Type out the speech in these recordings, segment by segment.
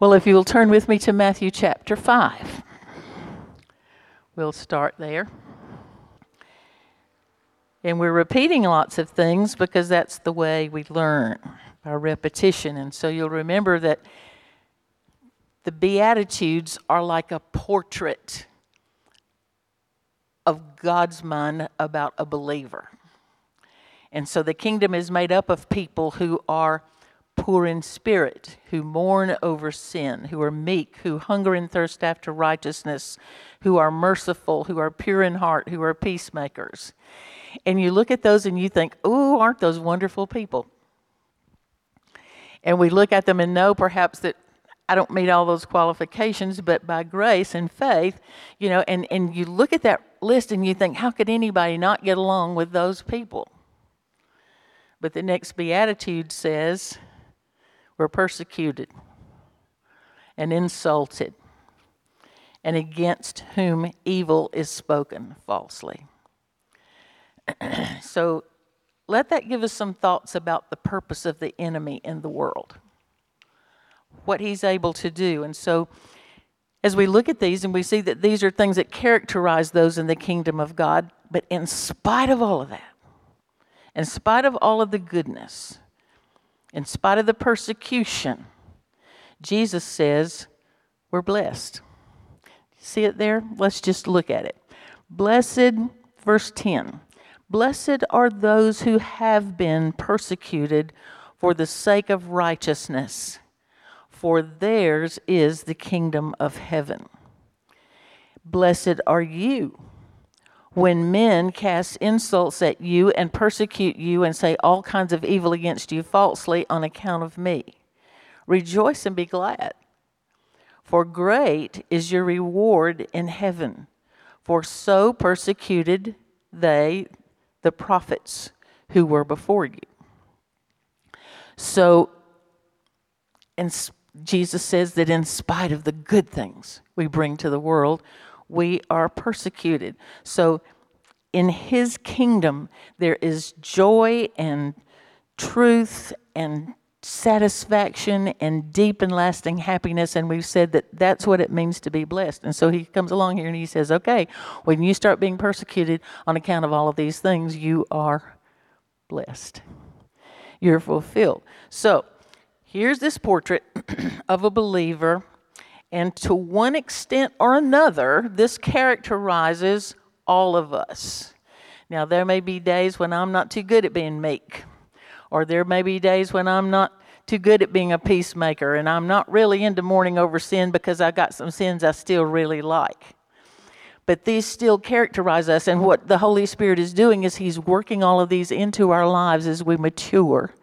Well, if you will turn with me to Matthew chapter 5, we'll start there. And we're repeating lots of things because that's the way we learn by repetition. And so you'll remember that the Beatitudes are like a portrait of God's mind about a believer. And so the kingdom is made up of people who are poor in spirit, who mourn over sin, who are meek, who hunger and thirst after righteousness, who are merciful, who are pure in heart, who are peacemakers. And you look at those and you think, oh, aren't those wonderful people? And we look at them and know perhaps that I don't meet all those qualifications, but by grace and faith, you know, and, and you look at that list and you think, how could anybody not get along with those people? But the next beatitude says, we're persecuted and insulted, and against whom evil is spoken falsely. so let that give us some thoughts about the purpose of the enemy in the world, what he's able to do. And so as we look at these and we see that these are things that characterize those in the kingdom of God, but in spite of all of that, in spite of all of the goodness, in spite of the persecution, Jesus says we're blessed. See it there? Let's just look at it. Blessed, verse 10 Blessed are those who have been persecuted for the sake of righteousness, for theirs is the kingdom of heaven. Blessed are you when men cast insults at you and persecute you and say all kinds of evil against you falsely on account of me. Rejoice and be glad, for great is your reward in heaven. For so persecuted they the prophets who were before you. So, and Jesus says that in spite of the good things we bring to the world, we are persecuted. So, in his kingdom, there is joy and truth and satisfaction and deep and lasting happiness. And we've said that that's what it means to be blessed. And so he comes along here and he says, okay, when you start being persecuted on account of all of these things, you are blessed. You're fulfilled. So here's this portrait of a believer. And to one extent or another, this characterizes all of us. Now, there may be days when I'm not too good at being meek, or there may be days when I'm not too good at being a peacemaker and I'm not really into mourning over sin because I got some sins I still really like. But these still characterize us, and what the Holy Spirit is doing is He's working all of these into our lives as we mature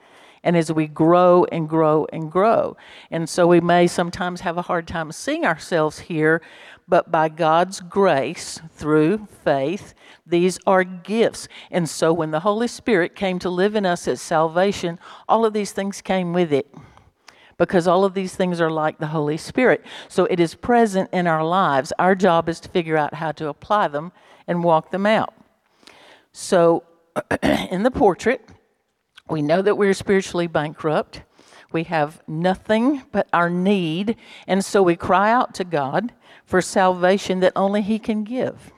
and as we grow and grow and grow. And so we may sometimes have a hard time seeing ourselves here, but by God's grace, through faith, these are gifts. And so when the Holy Spirit came to live in us as salvation, all of these things came with it. Because all of these things are like the Holy Spirit. So it is present in our lives. Our job is to figure out how to apply them and walk them out. So in the portrait, we know that we're spiritually bankrupt. We have nothing but our need, and so we cry out to God for salvation that only He can give.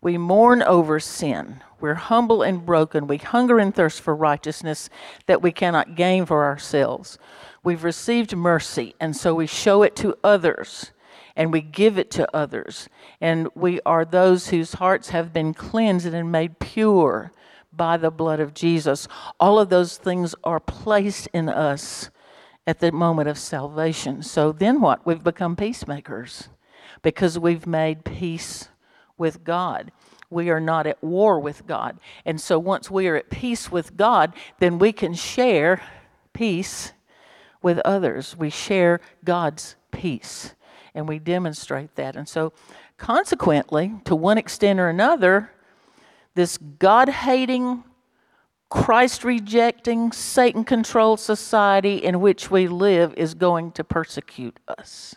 We mourn over sin. We're humble and broken. We hunger and thirst for righteousness that we cannot gain for ourselves. We've received mercy, and so we show it to others and we give it to others. And we are those whose hearts have been cleansed and made pure by the blood of Jesus. All of those things are placed in us at the moment of salvation. So then what? We've become peacemakers because we've made peace with God. We are not at war with God. And so once we are at peace with God, then we can share peace with others. We share God's peace and we demonstrate that. And so, consequently, to one extent or another, this God hating, Christ rejecting, Satan controlled society in which we live is going to persecute us.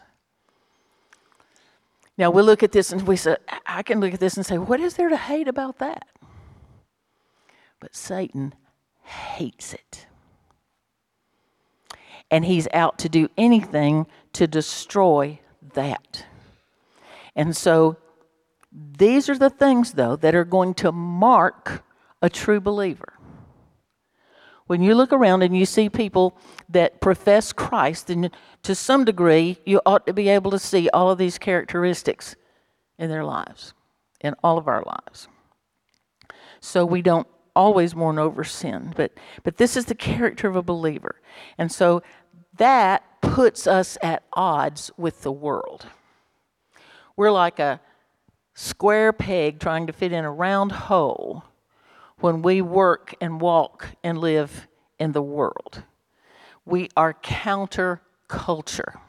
Now we look at this and we say, I can look at this and say, what is there to hate about that? But Satan hates it. and he's out to do anything to destroy that. And so these are the things, though, that are going to mark a true believer. When you look around and you see people that profess Christ, then to some degree, you ought to be able to see all of these characteristics in their lives, in all of our lives. So we don't always mourn over sin, but, but this is the character of a believer. And so that puts us at odds with the world. We're like a square peg trying to fit in a round hole when we work and walk and live in the world. We are counter culture.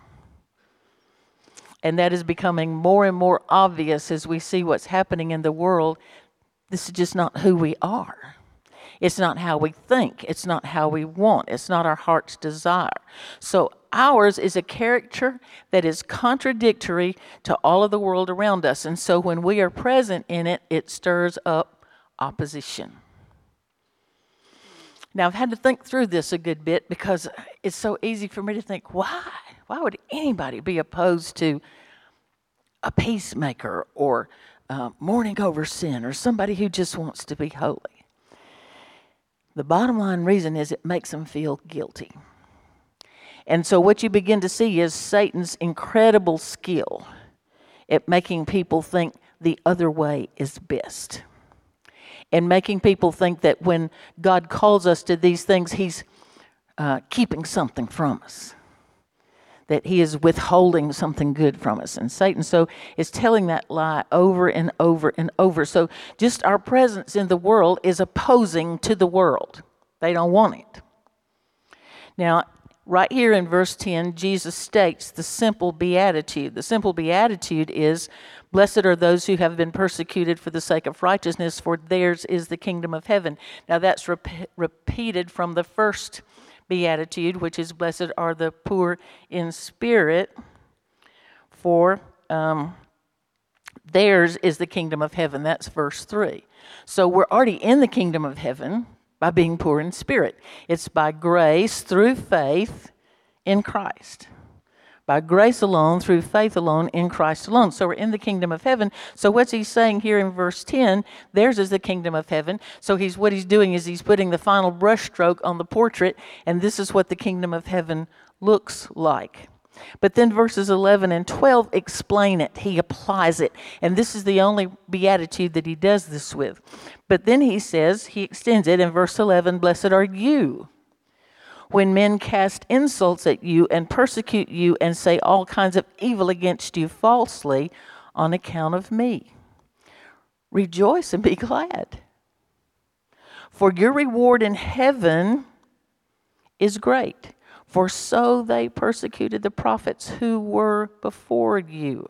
And that is becoming more and more obvious as we see what's happening in the world. This is just not who we are. It's not how we think. It's not how we want. It's not our heart's desire. So ours is a character that is contradictory to all of the world around us. And so when we are present in it, it stirs up opposition. Now, I've had to think through this a good bit because it's so easy for me to think, why? Why would anybody be opposed to a peacemaker or uh, mourning over sin or somebody who just wants to be holy? The bottom line reason is it makes them feel guilty. And so, what you begin to see is Satan's incredible skill at making people think the other way is best and making people think that when God calls us to these things, He's uh, keeping something from us, that He is withholding something good from us. And Satan so is telling that lie over and over and over. So just our presence in the world is opposing to the world. They don't want it. Now, right here in verse 10, Jesus states the simple beatitude. The simple beatitude is Blessed are those who have been persecuted for the sake of righteousness, for theirs is the kingdom of heaven. Now that's rep- repeated from the first beatitude, which is Blessed are the poor in spirit, for um, theirs is the kingdom of heaven. That's verse 3. So we're already in the kingdom of heaven by being poor in spirit. It's by grace through faith in Christ by grace alone, through faith alone, in Christ alone. So we're in the kingdom of heaven. So what's he saying here in verse 10? Theirs is the kingdom of heaven. So he's what he's doing is he's putting the final brushstroke on the portrait, and this is what the kingdom of heaven looks like. But then verses 11 and 12 explain it. He applies it. And this is the only beatitude that he does this with. But then he says, he extends it in verse 11 Blessed are you when men cast insults at you and persecute you and say all kinds of evil against you falsely on account of me. Rejoice and be glad. For your reward in heaven is great, for so they persecuted the prophets who were before you.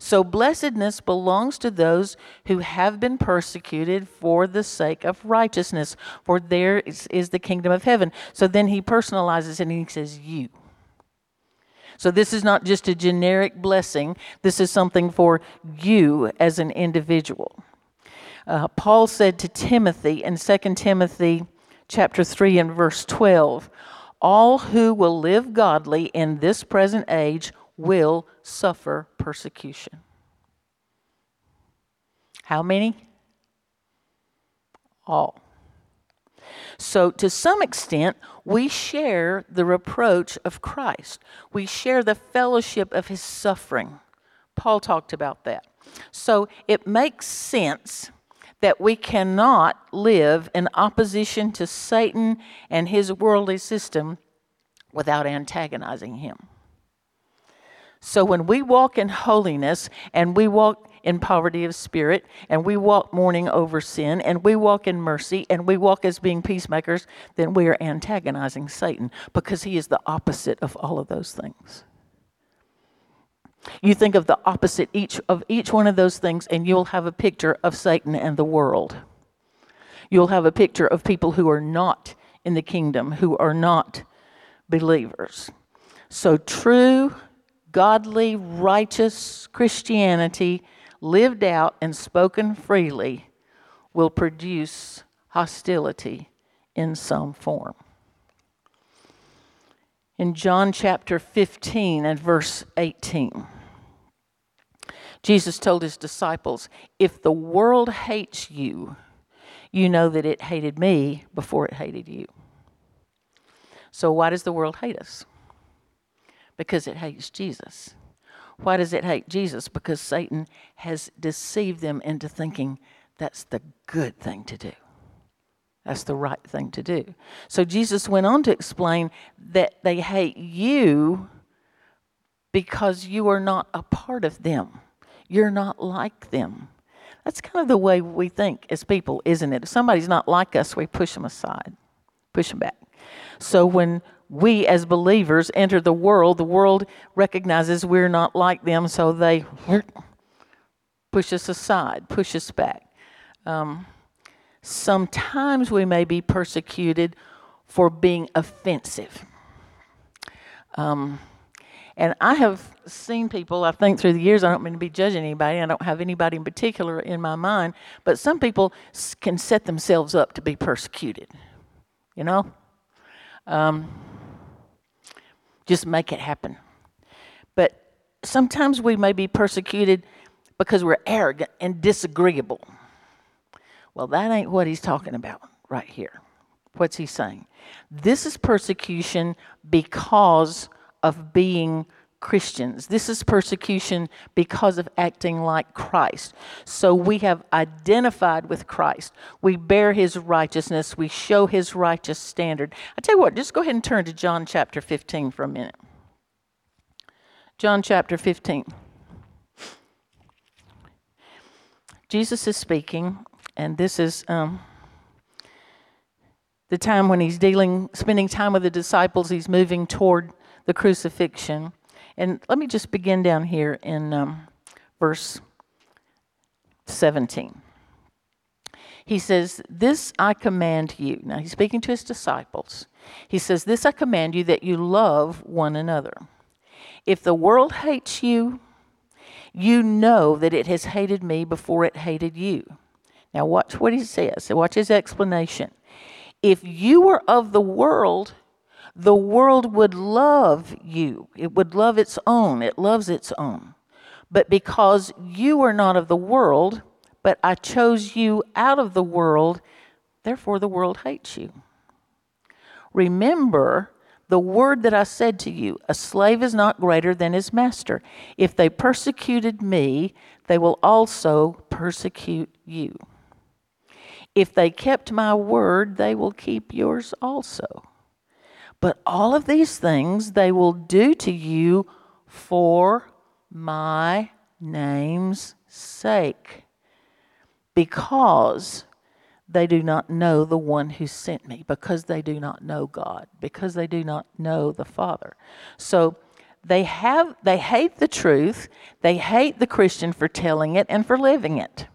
So blessedness belongs to those who have been persecuted for the sake of righteousness, for there is, is the kingdom of heaven. So then he personalizes it and he says, You. So this is not just a generic blessing, this is something for you as an individual. Uh, Paul said to Timothy in 2 Timothy chapter 3 and verse 12, all who will live godly in this present age will suffer persecution. How many? All. So, to some extent, we share the reproach of Christ. We share the fellowship of his suffering. Paul talked about that. So, it makes sense that we cannot live in opposition to Satan and his worldly system without antagonizing him. So when we walk in holiness and we walk in poverty of spirit and we walk mourning over sin and we walk in mercy and we walk as being peacemakers, then we are antagonizing Satan because he is the opposite of all of those things. You think of the opposite each of each one of those things and you'll have a picture of Satan and the world. You'll have a picture of people who are not in the kingdom, who are not believers. So true godly, righteous Christianity lived out and spoken freely will produce hostility in some form. In John chapter 15 and verse 18. Jesus told his disciples, If the world hates you, you know that it hated me before it hated you. So, why does the world hate us? Because it hates Jesus. Why does it hate Jesus? Because Satan has deceived them into thinking that's the good thing to do. That's the right thing to do. So Jesus went on to explain that they hate you because you are not a part of them. You're not like them. That's kind of the way we think as people, isn't it? If somebody's not like us, we push them aside, push them back. So when we as believers enter the world, the world recognizes we're not like them, so they push us aside, push us back. Um, sometimes we may be persecuted for being offensive. Um, and I have seen people, I think through the years, I don't mean to be judging anybody, I don't have anybody in particular in my mind, but some people can set themselves up to be persecuted. You know? Um, just make it happen. But sometimes we may be persecuted because we're arrogant and disagreeable. Well, that ain't what he's talking about right here. What's he saying? This is persecution because of being Christians. This is persecution because of acting like Christ. So we have identified with Christ. We bear his righteousness. We show his righteous standard. I tell you what, just go ahead and turn to John chapter 15 for a minute. John chapter 15. Jesus is speaking, and this is um, the time when he's dealing, spending time with the disciples. He's moving toward the crucifixion. And let me just begin down here in um, verse 17. He says, This I command you. Now he's speaking to his disciples. He says, This I command you that you love one another. If the world hates you, you know that it has hated me before it hated you. Now, watch what he says. Watch his explanation. If you were of the world, the world would love you. It would love its own. It loves its own. But because you are not of the world, but I chose you out of the world, therefore the world hates you. Remember the word that I said to you a slave is not greater than his master. If they persecuted me, they will also persecute you. If they kept my word, they will keep yours also. But all of these things they will do to you for my name's sake, because they do not know the one who sent me, because they do not know God, because they do not know the Father. So they have they hate the truth, they hate the Christian for telling it and for living it.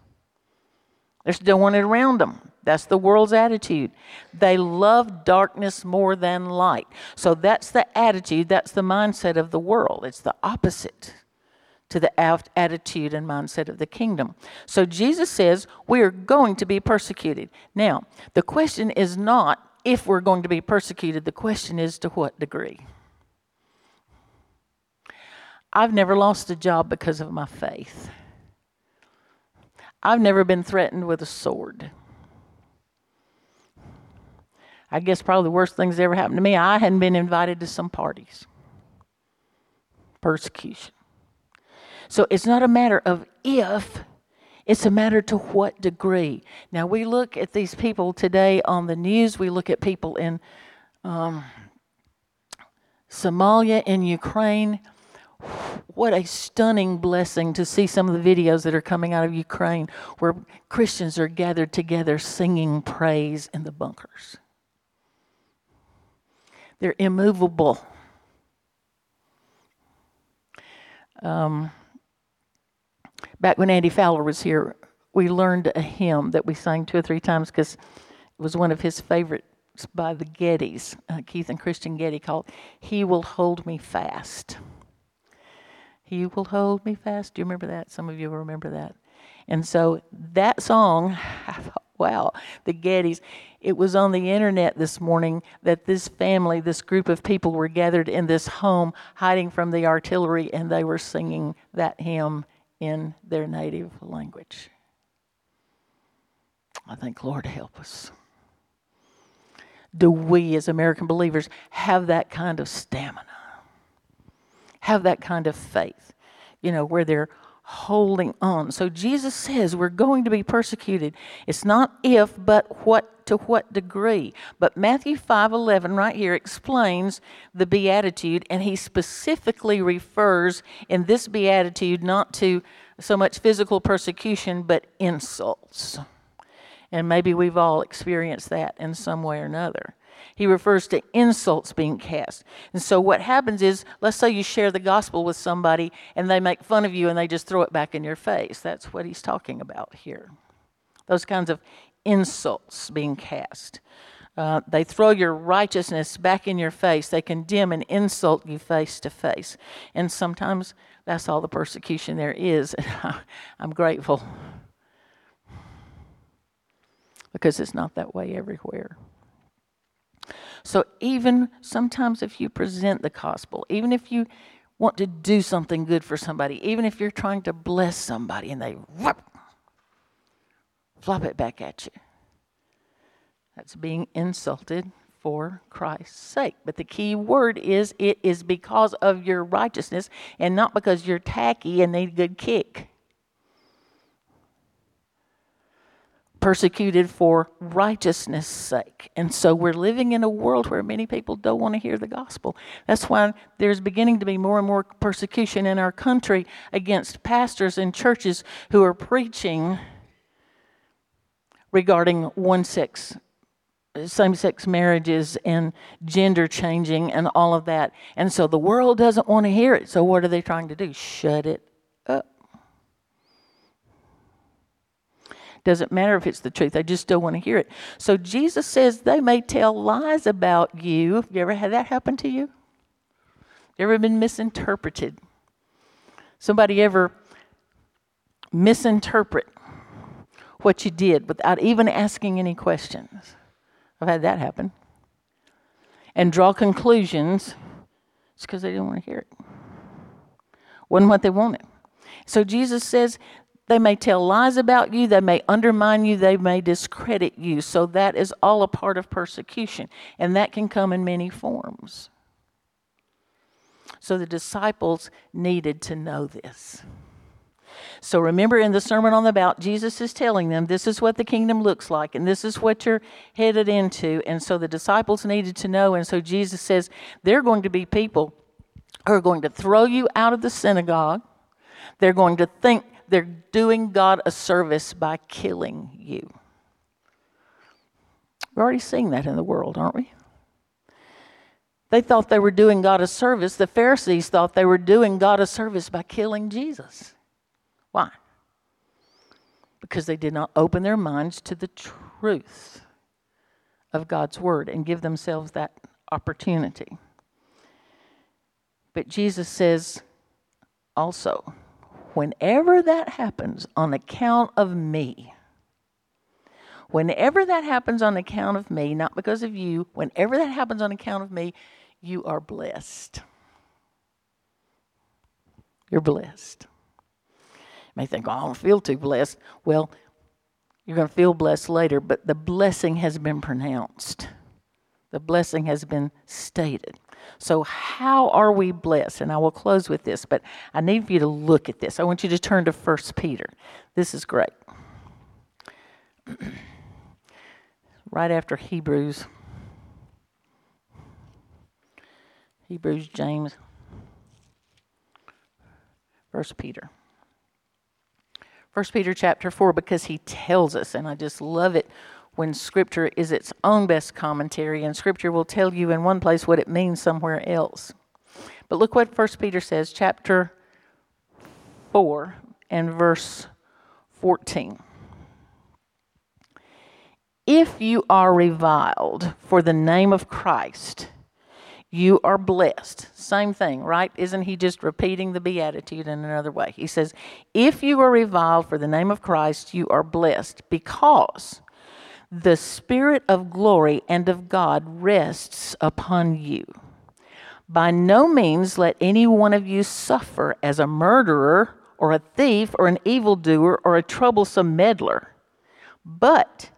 Just don't it around them. That's the world's attitude. They love darkness more than light. So that's the attitude, that's the mindset of the world. It's the opposite to the attitude and mindset of the kingdom. So Jesus says we are going to be persecuted. Now, the question is not if we're going to be persecuted, the question is to what degree. I've never lost a job because of my faith. I've never been threatened with a sword. I guess probably the worst things that ever happened to me, I hadn't been invited to some parties. Persecution. So it's not a matter of if, it's a matter to what degree. Now, we look at these people today on the news, we look at people in um, Somalia, in Ukraine. What a stunning blessing to see some of the videos that are coming out of Ukraine where Christians are gathered together singing praise in the bunkers. They're immovable. Um, back when Andy Fowler was here, we learned a hymn that we sang two or three times because it was one of his favorites by the Gettys, uh, Keith and Kristyn Getty, called He Will Hold Me Fast. He will hold me fast. Do you remember that? Some of you will remember that. And so that song, I've wow, the Gettys. It was on the internet this morning that this family, this group of people were gathered in this home hiding from the artillery and they were singing that hymn in their native language. I think, Lord, help us. Do we as American believers have that kind of stamina? Have that kind of faith, you know, where they're holding on. So Jesus says we're going to be persecuted. It's not if, but what to what degree. But Matthew 5:11 right here explains the beatitude and he specifically refers in this beatitude not to so much physical persecution but insults. And maybe we've all experienced that in some way or another. He refers to insults being cast. And so what happens is, let's say you share the gospel with somebody and they make fun of you and they just throw it back in your face. That's what he's talking about here. Those kinds of insults being cast. Uh, they throw your righteousness back in your face. They condemn and insult you face to face. And sometimes that's all the persecution there is. I'm grateful because it's not that way everywhere. So, even sometimes if you present the gospel, even if you want to do something good for somebody, even if you're trying to bless somebody and they whoop, flop it back at you, that's being insulted for Christ's sake. But the key word is it is because of your righteousness and not because you're tacky and need a good kick. Persecuted for righteousness' sake. And so we're living in a world where many people don't want to hear the gospel. That's why there's beginning to be more and more persecution in our country against pastors and churches who are preaching regarding one sex same sex marriages and gender changing and all of that. And so the world doesn't want to hear it. So what are they trying to do? Shut it up. Doesn't matter if it's the truth, they just don't want to hear it. So Jesus says they may tell lies about you. Have you ever had that happen to you? Ever been misinterpreted? Somebody ever misinterpret what you did without even asking any questions? I've had that happen. And draw conclusions. It's because they didn't want to hear it. Wasn't what they wanted. So Jesus says they may tell lies about you, they may undermine you, they may discredit you. So that is all a part of persecution, and that can come in many forms. So the disciples needed to know this. So remember in the Sermon on the Mount, Jesus is telling them this is what the kingdom looks like, and this is what you're headed into. And so the disciples needed to know. And so Jesus says, they're going to be people who are going to throw you out of the synagogue. They're going to think they're doing God a service by killing you. We're already seeing that in the world, aren't we? They thought they were doing God a service. The Pharisees thought they were doing God a service by killing Jesus. Why? Because they did not open their minds to the truth of God's word and give themselves that opportunity. But Jesus says also, whenever that happens on account of me, whenever that happens on account of me, not because of you, whenever that happens on account of me, you are blessed. You're blessed. You may think, oh, I don't feel too blessed. Well, you're going to feel blessed later, but the blessing has been pronounced. The blessing has been stated. So, how are we blessed? And I will close with this, but I need you to look at this. I want you to turn to 1 Peter. This is great. right after Hebrews. Hebrews, James, 1 Peter. 1 Peter chapter 4, because he tells us, and I just love it when Scripture is its own best commentary, and Scripture will tell you in one place what it means somewhere else. But look what 1 Peter says, chapter 4 and verse 14. If you are reviled for the name of Christ, you are blessed. Same thing, right? Isn't he just repeating the beatitude in another way? He says, If you are reviled for the name of Christ, you are blessed because the Spirit of glory and of God rests upon you. By no means let any one of you suffer as a murderer or a thief or an evildoer or a troublesome meddler. But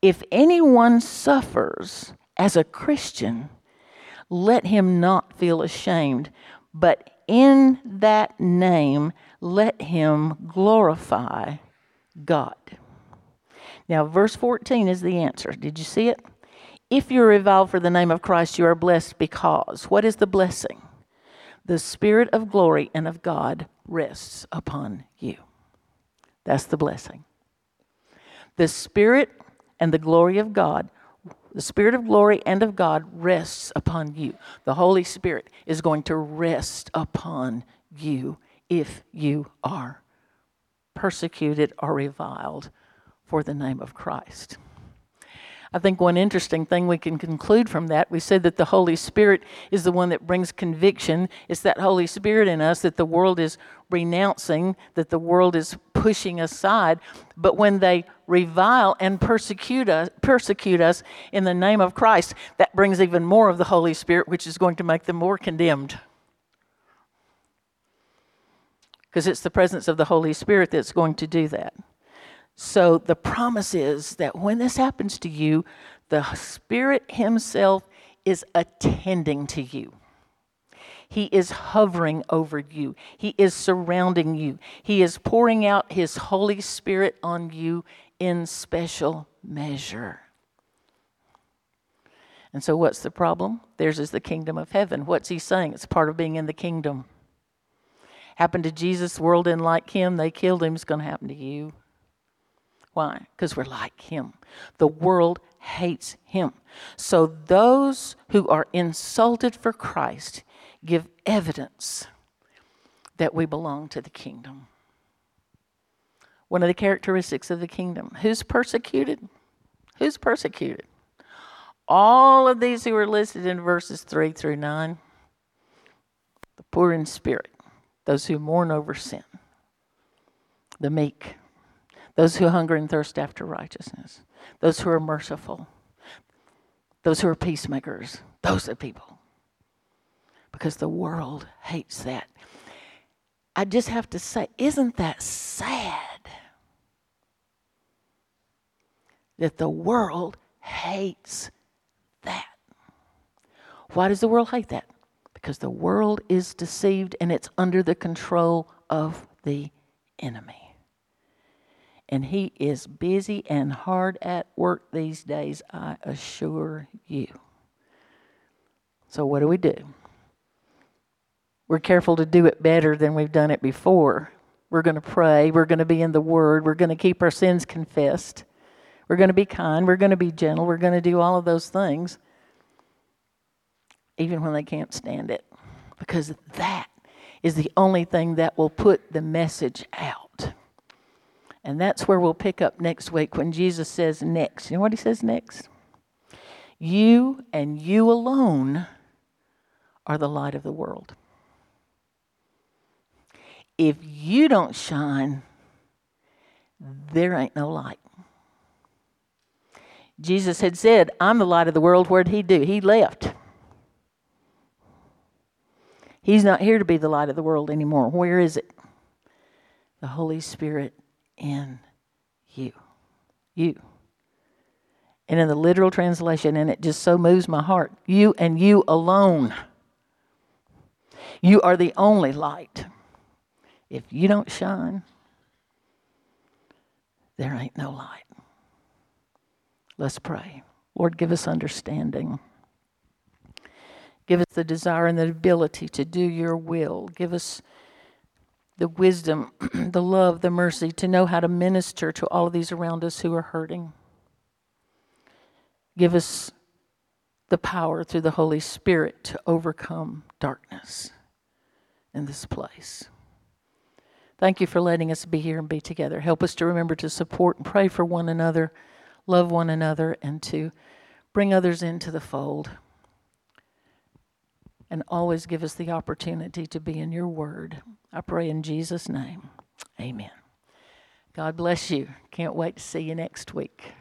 if anyone suffers as a Christian, let him not feel ashamed, but in that name let him glorify God. Now, verse 14 is the answer. Did you see it? If you're reviled for the name of Christ, you are blessed because. What is the blessing? The Spirit of glory and of God rests upon you. That's the blessing. The Spirit and the glory of God, the Spirit of glory and of God rests upon you. The Holy Spirit is going to rest upon you if you are persecuted or reviled for the name of Christ. I think one interesting thing we can conclude from that, we said that the Holy Spirit is the one that brings conviction. It's that Holy Spirit in us that the world is renouncing, that the world is pushing aside. But when they revile and persecute us, persecute us in the name of Christ, that brings even more of the Holy Spirit, which is going to make them more condemned. Because it's the presence of the Holy Spirit that's going to do that. So the promise is that when this happens to you, the Spirit Himself is attending to you. He is hovering over you. He is surrounding you. He is pouring out His Holy Spirit on you in special measure. And so, what's the problem? Theirs is the kingdom of heaven. What's He saying? It's part of being in the kingdom. Happened to Jesus, world didn't like Him, they killed Him. It's going to happen to you. Why? Because we're like him. The world hates him. So those who are insulted for Christ give evidence that we belong to the kingdom. One of the characteristics of the kingdom who's persecuted? Who's persecuted? All of these who are listed in verses 3 through 9 the poor in spirit, those who mourn over sin, the meek, those who hunger and thirst after righteousness, those who are merciful, those who are peacemakers, those are people. Because the world hates that. I just have to say, isn't that sad? That the world hates that. Why does the world hate that? Because the world is deceived and it's under the control of the enemy and he is busy and hard at work these days, I assure you. So, what do we do? We're careful to do it better than we've done it before. We're going to pray. We're going to be in the Word. We're going to keep our sins confessed. We're going to be kind. We're going to be gentle. We're going to do all of those things, even when they can't stand it, because that is the only thing that will put the message out. And that's where we'll pick up next week when Jesus says next. You know what he says next? You and you alone are the light of the world. If you don't shine, there ain't no light. Jesus had said, I'm the light of the world. Where'd he do? He left. He's not here to be the light of the world anymore. Where is it? The Holy Spirit in you. You. And in the literal translation, and it just so moves my heart you and you alone. You are the only light. If you don't shine, there ain't no light. Let's pray. Lord, give us understanding. Give us the desire and the ability to do your will. Give us the wisdom, the love, the mercy to know how to minister to all of these around us who are hurting. Give us the power through the Holy Spirit to overcome darkness in this place. Thank you for letting us be here and be together. Help us to remember to support and pray for one another, love one another, and to bring others into the fold and always give us the opportunity to be in your word. I pray in Jesus' name. Amen. God bless you. Can't wait to see you next week.